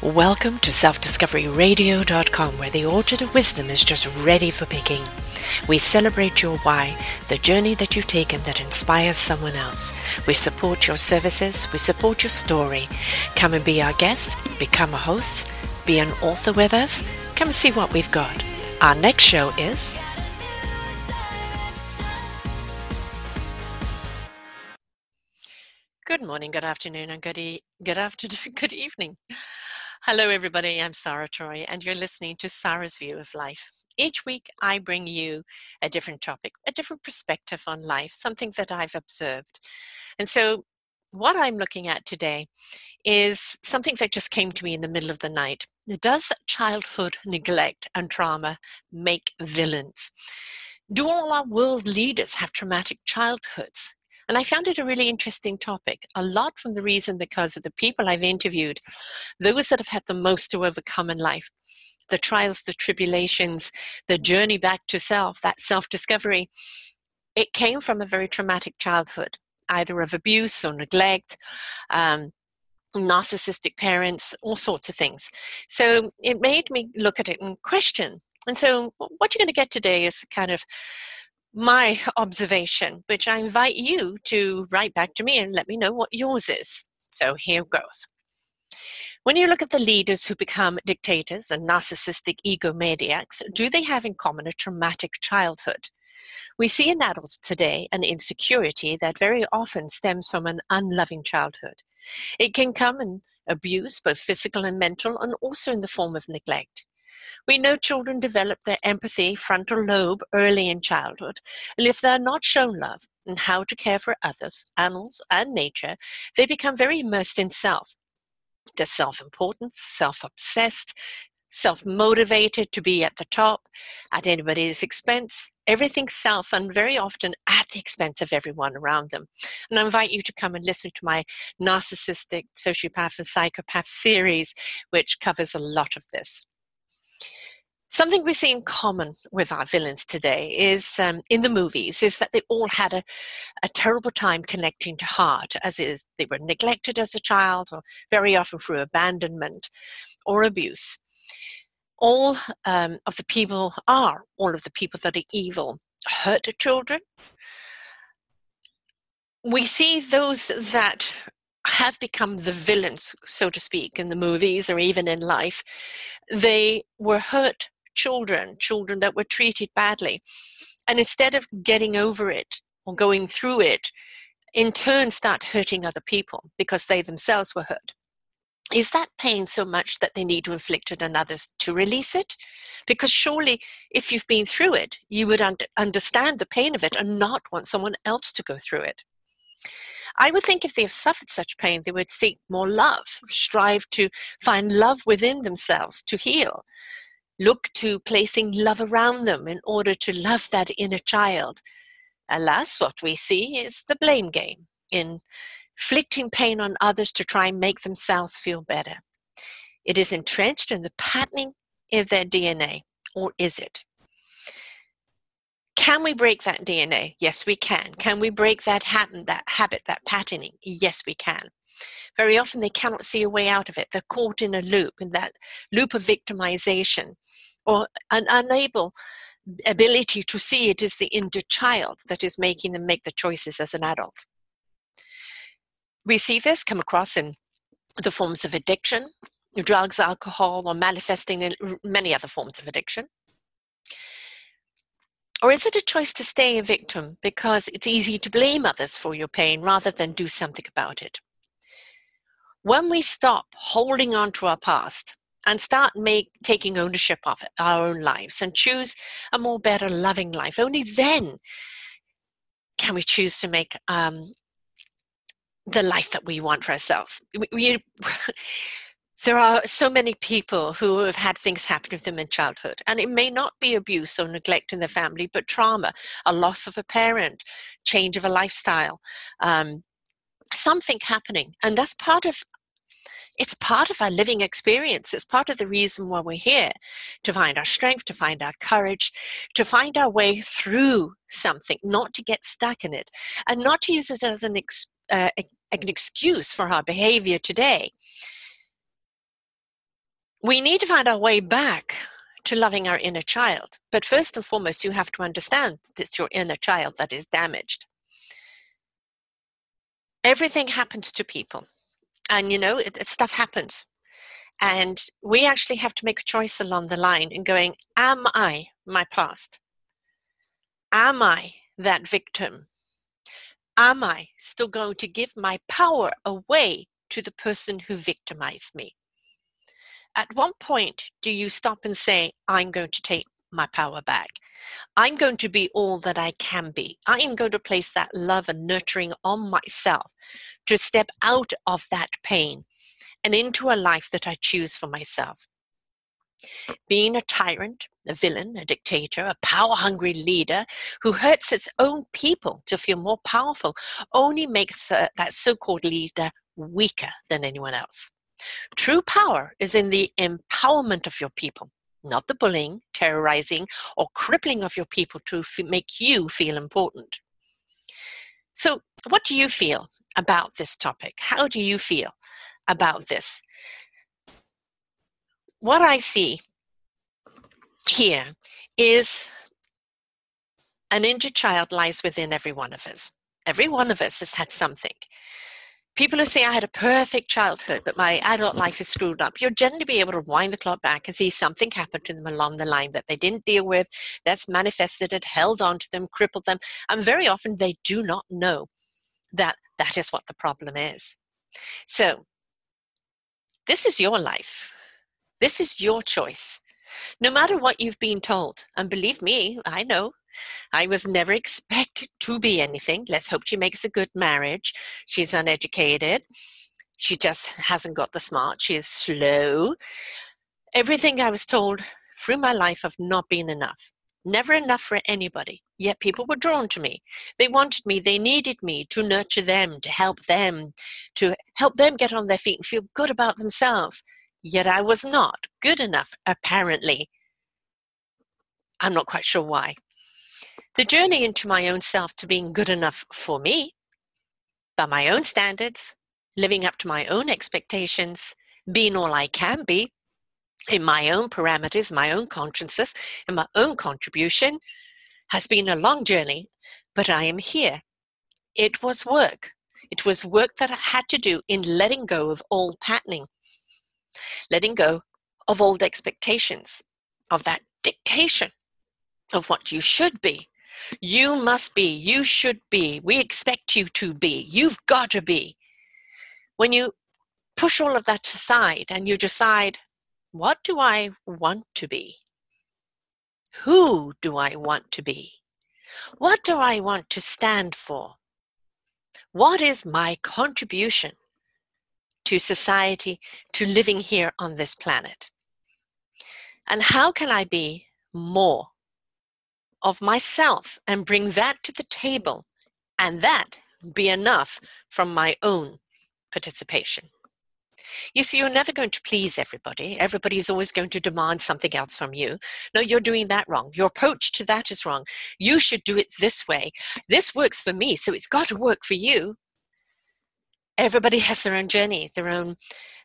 Welcome to selfdiscoveryradio.com, where the orchard of wisdom is just ready for picking. We celebrate your why, the journey that you've taken that inspires someone else. We support your services, we support your story. Come and be our guest, become a host, be an author with us. Come see what we've got. Our next show is Good morning, good afternoon, and good, e- good afternoon, good evening. Hello, everybody. I'm Sarah Troy, and you're listening to Sarah's View of Life. Each week, I bring you a different topic, a different perspective on life, something that I've observed. And so, what I'm looking at today is something that just came to me in the middle of the night. Does childhood neglect and trauma make villains? Do all our world leaders have traumatic childhoods? And I found it a really interesting topic, a lot from the reason because of the people I've interviewed, those that have had the most to overcome in life, the trials, the tribulations, the journey back to self, that self discovery. It came from a very traumatic childhood, either of abuse or neglect. Um, narcissistic parents, all sorts of things. So it made me look at it and question. And so, what you're going to get today is kind of my observation, which I invite you to write back to me and let me know what yours is. So here goes. When you look at the leaders who become dictators and narcissistic egomaniacs, do they have in common a traumatic childhood? We see in adults today an insecurity that very often stems from an unloving childhood. It can come in abuse, both physical and mental, and also in the form of neglect. We know children develop their empathy frontal lobe early in childhood, and if they're not shown love and how to care for others, animals, and nature, they become very immersed in self. They're self important, self obsessed, self motivated to be at the top, at anybody's expense, everything self, and very often at the expense of everyone around them. And I invite you to come and listen to my narcissistic, sociopath, and psychopath series, which covers a lot of this. Something we see in common with our villains today is um, in the movies is that they all had a, a terrible time connecting to heart, as is they were neglected as a child, or very often through abandonment or abuse. All um, of the people are all of the people that are evil hurt children. We see those that have become the villains, so to speak, in the movies or even in life. They were hurt children, children that were treated badly. And instead of getting over it or going through it, in turn start hurting other people because they themselves were hurt. Is that pain so much that they need to inflict it on others to release it? Because surely, if you've been through it, you would un- understand the pain of it and not want someone else to go through it. I would think if they have suffered such pain, they would seek more love, strive to find love within themselves to heal, look to placing love around them in order to love that inner child. Alas, what we see is the blame game, in inflicting pain on others to try and make themselves feel better. It is entrenched in the patterning of their DNA, or is it? Can we break that DNA? Yes, we can. Can we break that habit, that habit, that patterning? Yes, we can. Very often they cannot see a way out of it. They're caught in a loop, in that loop of victimization, or an unable ability to see it as the inner child that is making them make the choices as an adult. We see this come across in the forms of addiction, drugs, alcohol, or manifesting in many other forms of addiction. Or is it a choice to stay a victim because it's easy to blame others for your pain rather than do something about it? When we stop holding on to our past and start make, taking ownership of it, our own lives and choose a more better, loving life, only then can we choose to make um, the life that we want for ourselves. We, we, there are so many people who have had things happen to them in childhood, and it may not be abuse or neglect in the family, but trauma, a loss of a parent, change of a lifestyle, um, something happening and that's part of it's part of our living experience it's part of the reason why we're here to find our strength to find our courage to find our way through something not to get stuck in it and not to use it as an, ex, uh, an excuse for our behavior today we need to find our way back to loving our inner child. But first and foremost, you have to understand that it's your inner child that is damaged. Everything happens to people. And you know, it, stuff happens. And we actually have to make a choice along the line and going, Am I my past? Am I that victim? Am I still going to give my power away to the person who victimized me? At what point do you stop and say, I'm going to take my power back? I'm going to be all that I can be. I am going to place that love and nurturing on myself to step out of that pain and into a life that I choose for myself. Being a tyrant, a villain, a dictator, a power hungry leader who hurts its own people to feel more powerful only makes uh, that so called leader weaker than anyone else. True power is in the empowerment of your people, not the bullying, terrorizing, or crippling of your people to f- make you feel important. So, what do you feel about this topic? How do you feel about this? What I see here is an injured child lies within every one of us. Every one of us has had something people who say I had a perfect childhood, but my adult life is screwed up, you'll generally be able to wind the clock back and see something happened to them along the line that they didn't deal with, that's manifested it, held on to them, crippled them, and very often they do not know that that is what the problem is. So, this is your life. This is your choice. No matter what you've been told, and believe me, I know I was never expected to be anything. Let's hope she makes a good marriage. She's uneducated. She just hasn't got the smart. She is slow. Everything I was told through my life have not been enough. Never enough for anybody. Yet people were drawn to me. They wanted me, they needed me to nurture them, to help them, to help them get on their feet and feel good about themselves. Yet I was not good enough, apparently. I'm not quite sure why. The journey into my own self to being good enough for me, by my own standards, living up to my own expectations, being all I can be in my own parameters, my own consciences, and my own contribution has been a long journey, but I am here. It was work. It was work that I had to do in letting go of old patterning, letting go of old expectations, of that dictation of what you should be, you must be. You should be. We expect you to be. You've got to be. When you push all of that aside and you decide, what do I want to be? Who do I want to be? What do I want to stand for? What is my contribution to society, to living here on this planet? And how can I be more of myself and bring that to the table, and that be enough from my own participation. You see, you're never going to please everybody. Everybody is always going to demand something else from you. No, you're doing that wrong. Your approach to that is wrong. You should do it this way. This works for me, so it's got to work for you. Everybody has their own journey, their own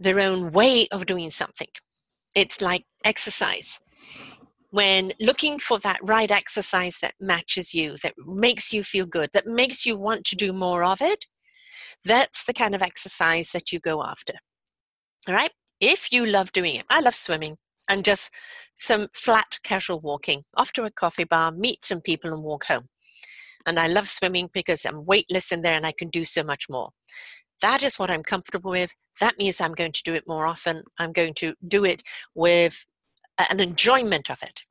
their own way of doing something. It's like exercise when looking for that right exercise that matches you, that makes you feel good, that makes you want to do more of it, that's the kind of exercise that you go after. All right? If you love doing it, I love swimming and just some flat casual walking off to a coffee bar, meet some people, and walk home. And I love swimming because I'm weightless in there and I can do so much more. That is what I'm comfortable with. That means I'm going to do it more often. I'm going to do it with an enjoyment of it.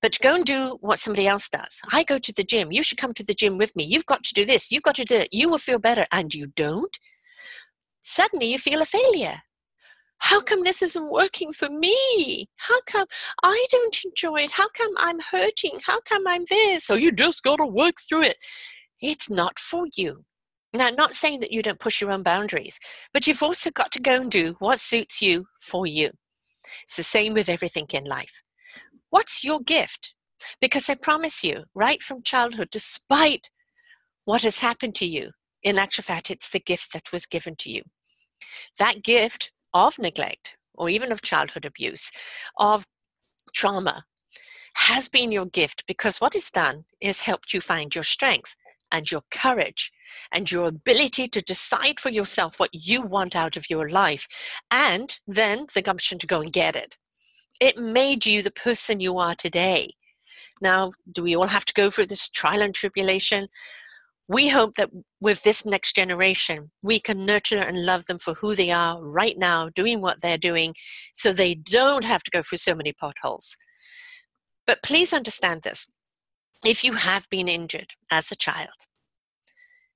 But go and do what somebody else does. I go to the gym. You should come to the gym with me. You've got to do this. You've got to do it. You will feel better. And you don't. Suddenly you feel a failure. How come this isn't working for me? How come I don't enjoy it? How come I'm hurting? How come I'm this? So you just got to work through it. It's not for you. Now, not saying that you don't push your own boundaries, but you've also got to go and do what suits you for you. It's the same with everything in life. What's your gift? Because I promise you, right from childhood, despite what has happened to you, in actual fact, it's the gift that was given to you. That gift of neglect or even of childhood abuse, of trauma, has been your gift because what it's done is helped you find your strength and your courage and your ability to decide for yourself what you want out of your life and then the gumption to go and get it. It made you the person you are today. Now, do we all have to go through this trial and tribulation? We hope that with this next generation, we can nurture and love them for who they are right now, doing what they're doing, so they don't have to go through so many potholes. But please understand this. If you have been injured as a child,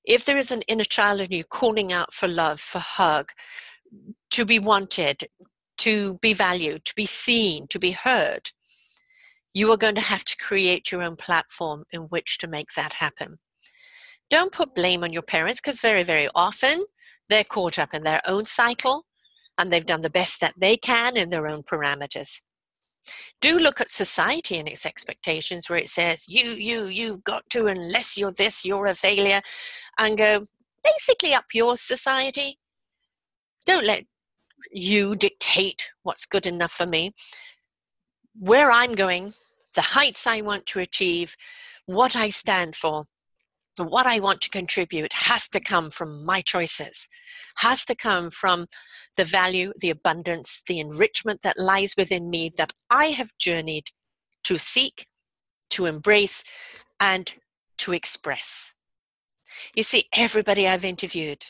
if there is an inner child in you calling out for love, for hug, to be wanted, to be valued, to be seen, to be heard, you are going to have to create your own platform in which to make that happen. Don't put blame on your parents because very, very often they're caught up in their own cycle and they've done the best that they can in their own parameters. Do look at society and its expectations where it says, you, you, you've got to, unless you're this, you're a failure, and go, basically up your society. Don't let you dictate what's good enough for me. Where I'm going, the heights I want to achieve, what I stand for, what I want to contribute has to come from my choices, has to come from the value, the abundance, the enrichment that lies within me that I have journeyed to seek, to embrace, and to express. You see, everybody I've interviewed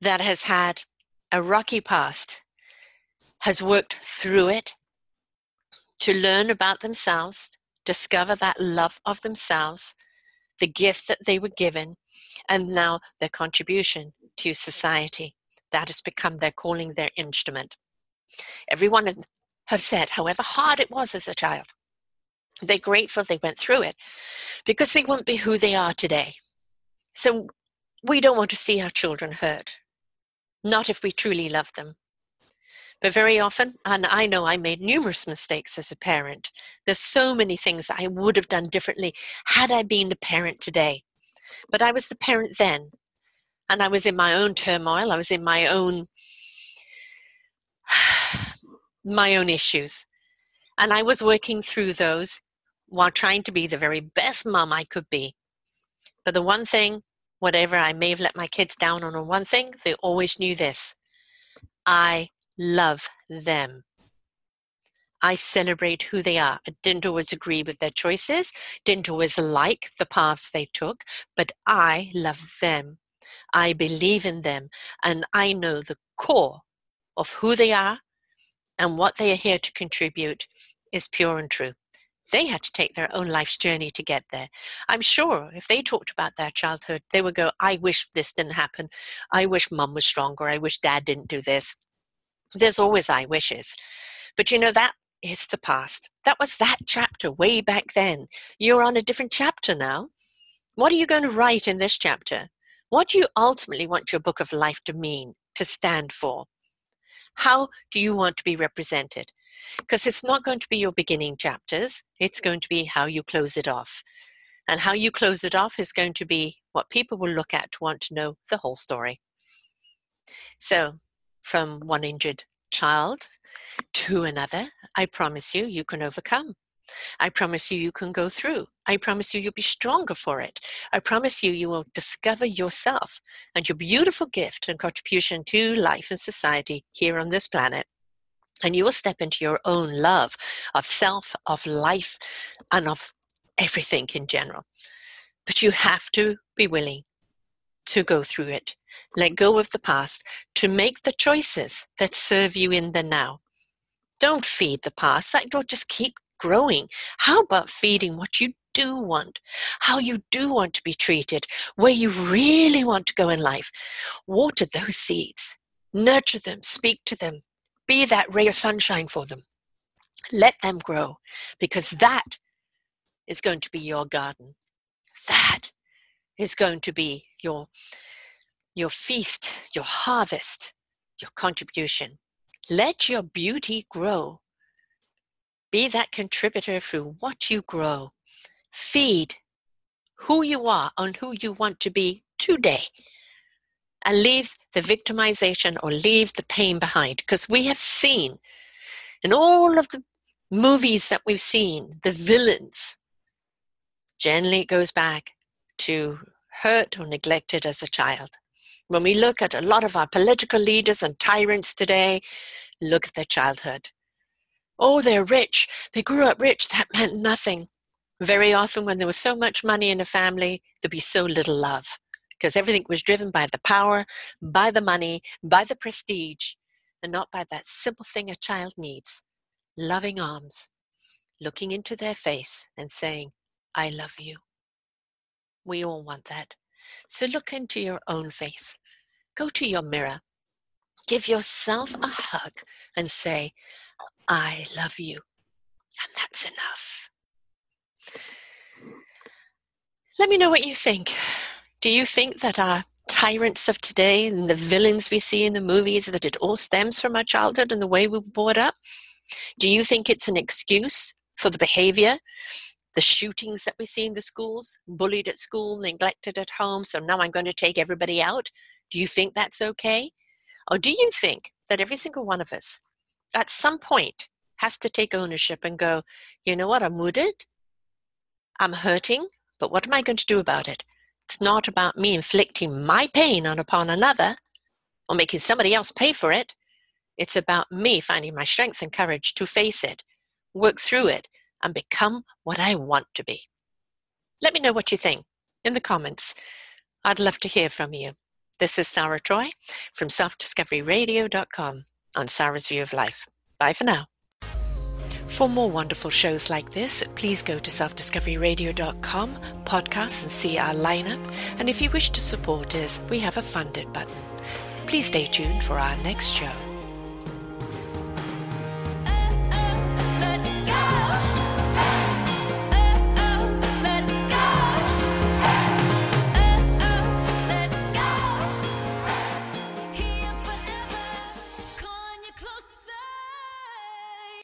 that has had a rocky past has worked through it to learn about themselves, discover that love of themselves, the gift that they were given, and now their contribution to society. That has become their calling, their instrument. Every one of them have said, however hard it was as a child, they're grateful they went through it because they wouldn't be who they are today. So we don't want to see our children hurt, not if we truly love them. But very often, and I know I made numerous mistakes as a parent, there's so many things I would have done differently had I been the parent today. But I was the parent then, and I was in my own turmoil, I was in my own my own issues. And I was working through those while trying to be the very best mom I could be. But the one thing, whatever I may have let my kids down on or one thing, they always knew this I love them. I celebrate who they are. I didn't always agree with their choices, didn't always like the paths they took, but I love them. I believe in them, and I know the core of who they are and what they are here to contribute is pure and true. They had to take their own life's journey to get there. I'm sure if they talked about their childhood, they would go, I wish this didn't happen. I wish mum was stronger. I wish dad didn't do this. There's always I wishes. But you know, that is the past. That was that chapter way back then. You're on a different chapter now. What are you going to write in this chapter? What do you ultimately want your book of life to mean, to stand for? How do you want to be represented? Because it's not going to be your beginning chapters, it's going to be how you close it off. And how you close it off is going to be what people will look at to want to know the whole story. So, from one injured child to another, I promise you, you can overcome. I promise you, you can go through. I promise you, you'll be stronger for it. I promise you, you will discover yourself and your beautiful gift and contribution to life and society here on this planet. And you will step into your own love of self, of life, and of everything in general. But you have to be willing to go through it, let go of the past, to make the choices that serve you in the now. Don't feed the past, that will just keep growing. How about feeding what you do want, how you do want to be treated, where you really want to go in life? Water those seeds, nurture them, speak to them, be that ray of sunshine for them. Let them grow because that is going to be your garden. That is going to be your your feast, your harvest, your contribution. Let your beauty grow. Be that contributor through what you grow. Feed who you are and who you want to be today. and leave the victimization or leave the pain behind. Because we have seen in all of the movies that we've seen, the villains, generally it goes back to hurt or neglected as a child. When we look at a lot of our political leaders and tyrants today, look at their childhood. Oh, they're rich. They grew up rich. That meant nothing. Very often, when there was so much money in a family, there'd be so little love because everything was driven by the power, by the money, by the prestige, and not by that simple thing a child needs loving arms, looking into their face and saying, I love you. We all want that. So look into your own face. Go to your mirror. Give yourself a hug and say, I love you. And that's enough. Let me know what you think. Do you think that our tyrants of today and the villains we see in the movies, that it all stems from our childhood and the way we were brought up? Do you think it's an excuse for the behavior the shootings that we see in the schools, bullied at school, neglected at home, so now I'm going to take everybody out. Do you think that's okay? Or do you think that every single one of us at some point has to take ownership and go, you know what, I'm wounded, I'm hurting, but what am I going to do about it? It's not about me inflicting my pain on upon another or making somebody else pay for it. It's about me finding my strength and courage to face it, work through it, and become what I want to be. Let me know what you think in the comments. I'd love to hear from you. This is Sarah Troy from selfdiscoveryradio.com on Sarah's View of Life. Bye for now. For more wonderful shows like this, please go to selfdiscoveryradio.com, podcasts, and see our lineup. And if you wish to support us, we have a funded button. Please stay tuned for our next show.